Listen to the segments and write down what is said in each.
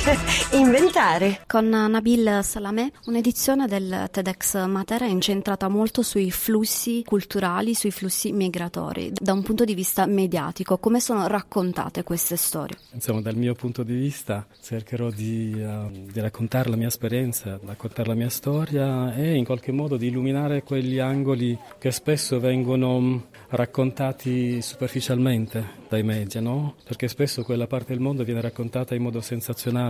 inventare. Con Nabil Salamé, un'edizione del TEDx Matera è incentrata molto sui flussi culturali, sui flussi migratori. Da un punto di vista mediatico, come sono raccontate queste storie? Insomma, dal mio punto di vista cercherò di, uh, di raccontare la mia esperienza, raccontare la mia storia e in qualche modo di illuminare quegli angoli che spesso vengono mm, raccontati superficialmente dai media, no? Perché spesso quella parte del mondo viene raccontata in modo sensazionale,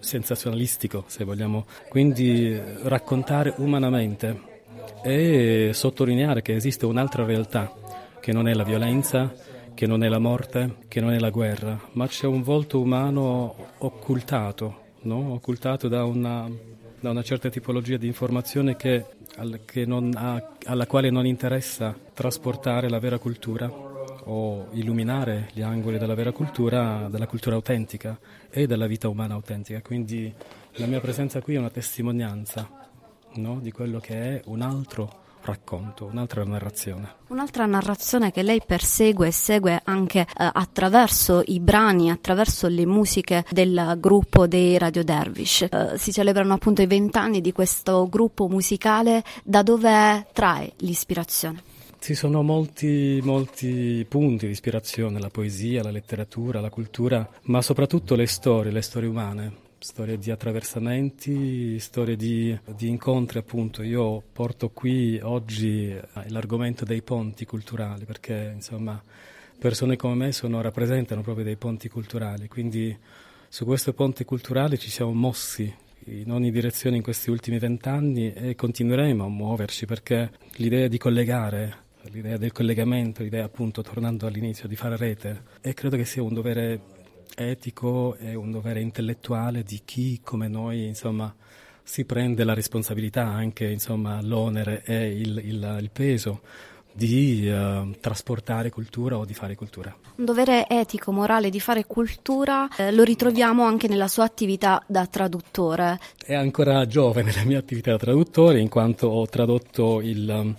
sensazionalistico, se vogliamo. Quindi raccontare umanamente e sottolineare che esiste un'altra realtà, che non è la violenza, che non è la morte, che non è la guerra, ma c'è un volto umano occultato, no? occultato da una, da una, certa tipologia di informazione che, che ha, alla quale non interessa trasportare la vera cultura o illuminare gli angoli della vera cultura, della cultura autentica e della vita umana autentica. Quindi la mia presenza qui è una testimonianza no? di quello che è un altro racconto, un'altra narrazione. Un'altra narrazione che lei persegue e segue anche eh, attraverso i brani, attraverso le musiche del gruppo dei Radio Dervish. Eh, si celebrano appunto i vent'anni di questo gruppo musicale, da dove trae l'ispirazione? Ci sono molti, molti punti di ispirazione, la poesia, la letteratura, la cultura, ma soprattutto le storie, le storie umane, storie di attraversamenti, storie di, di, incontri appunto. Io porto qui oggi l'argomento dei ponti culturali perché insomma persone come me sono, rappresentano proprio dei ponti culturali, quindi su questi ponti culturali ci siamo mossi in ogni direzione in questi ultimi vent'anni e continueremo a muoverci perché l'idea di collegare l'idea del collegamento, l'idea appunto, tornando all'inizio, di fare rete, e credo che sia un dovere etico e un dovere intellettuale di chi come noi, insomma, si prende la responsabilità, anche insomma, l'onere e il, il, il peso di uh, trasportare cultura o di fare cultura. Un dovere etico, morale di fare cultura eh, lo ritroviamo anche nella sua attività da traduttore. È ancora giovane la mia attività da traduttore in quanto ho tradotto il,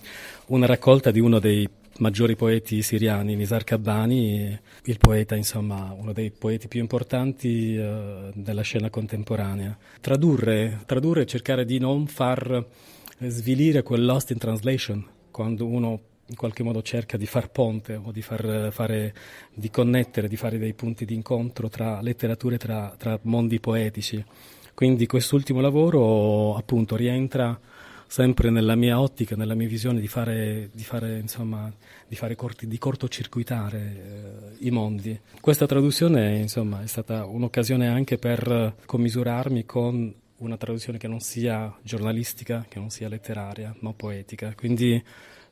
una raccolta di uno dei maggiori poeti siriani, Nizar Kabbani, il poeta, insomma, uno dei poeti più importanti uh, della scena contemporanea. Tradurre, tradurre cercare di non far svilire quel lost in translation, quando uno in qualche modo cerca di far ponte o di, far fare, di connettere, di fare dei punti di incontro tra letterature, tra, tra mondi poetici. Quindi quest'ultimo lavoro appunto rientra sempre nella mia ottica, nella mia visione di fare, di fare, insomma, di, fare corti, di cortocircuitare eh, i mondi. Questa traduzione insomma, è stata un'occasione anche per commisurarmi con una traduzione che non sia giornalistica, che non sia letteraria, ma poetica. Quindi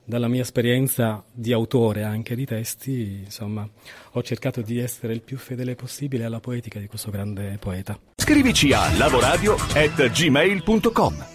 dalla mia esperienza di autore anche di testi, insomma, ho cercato di essere il più fedele possibile alla poetica di questo grande poeta. Scrivici a lavoradio@gmail.com.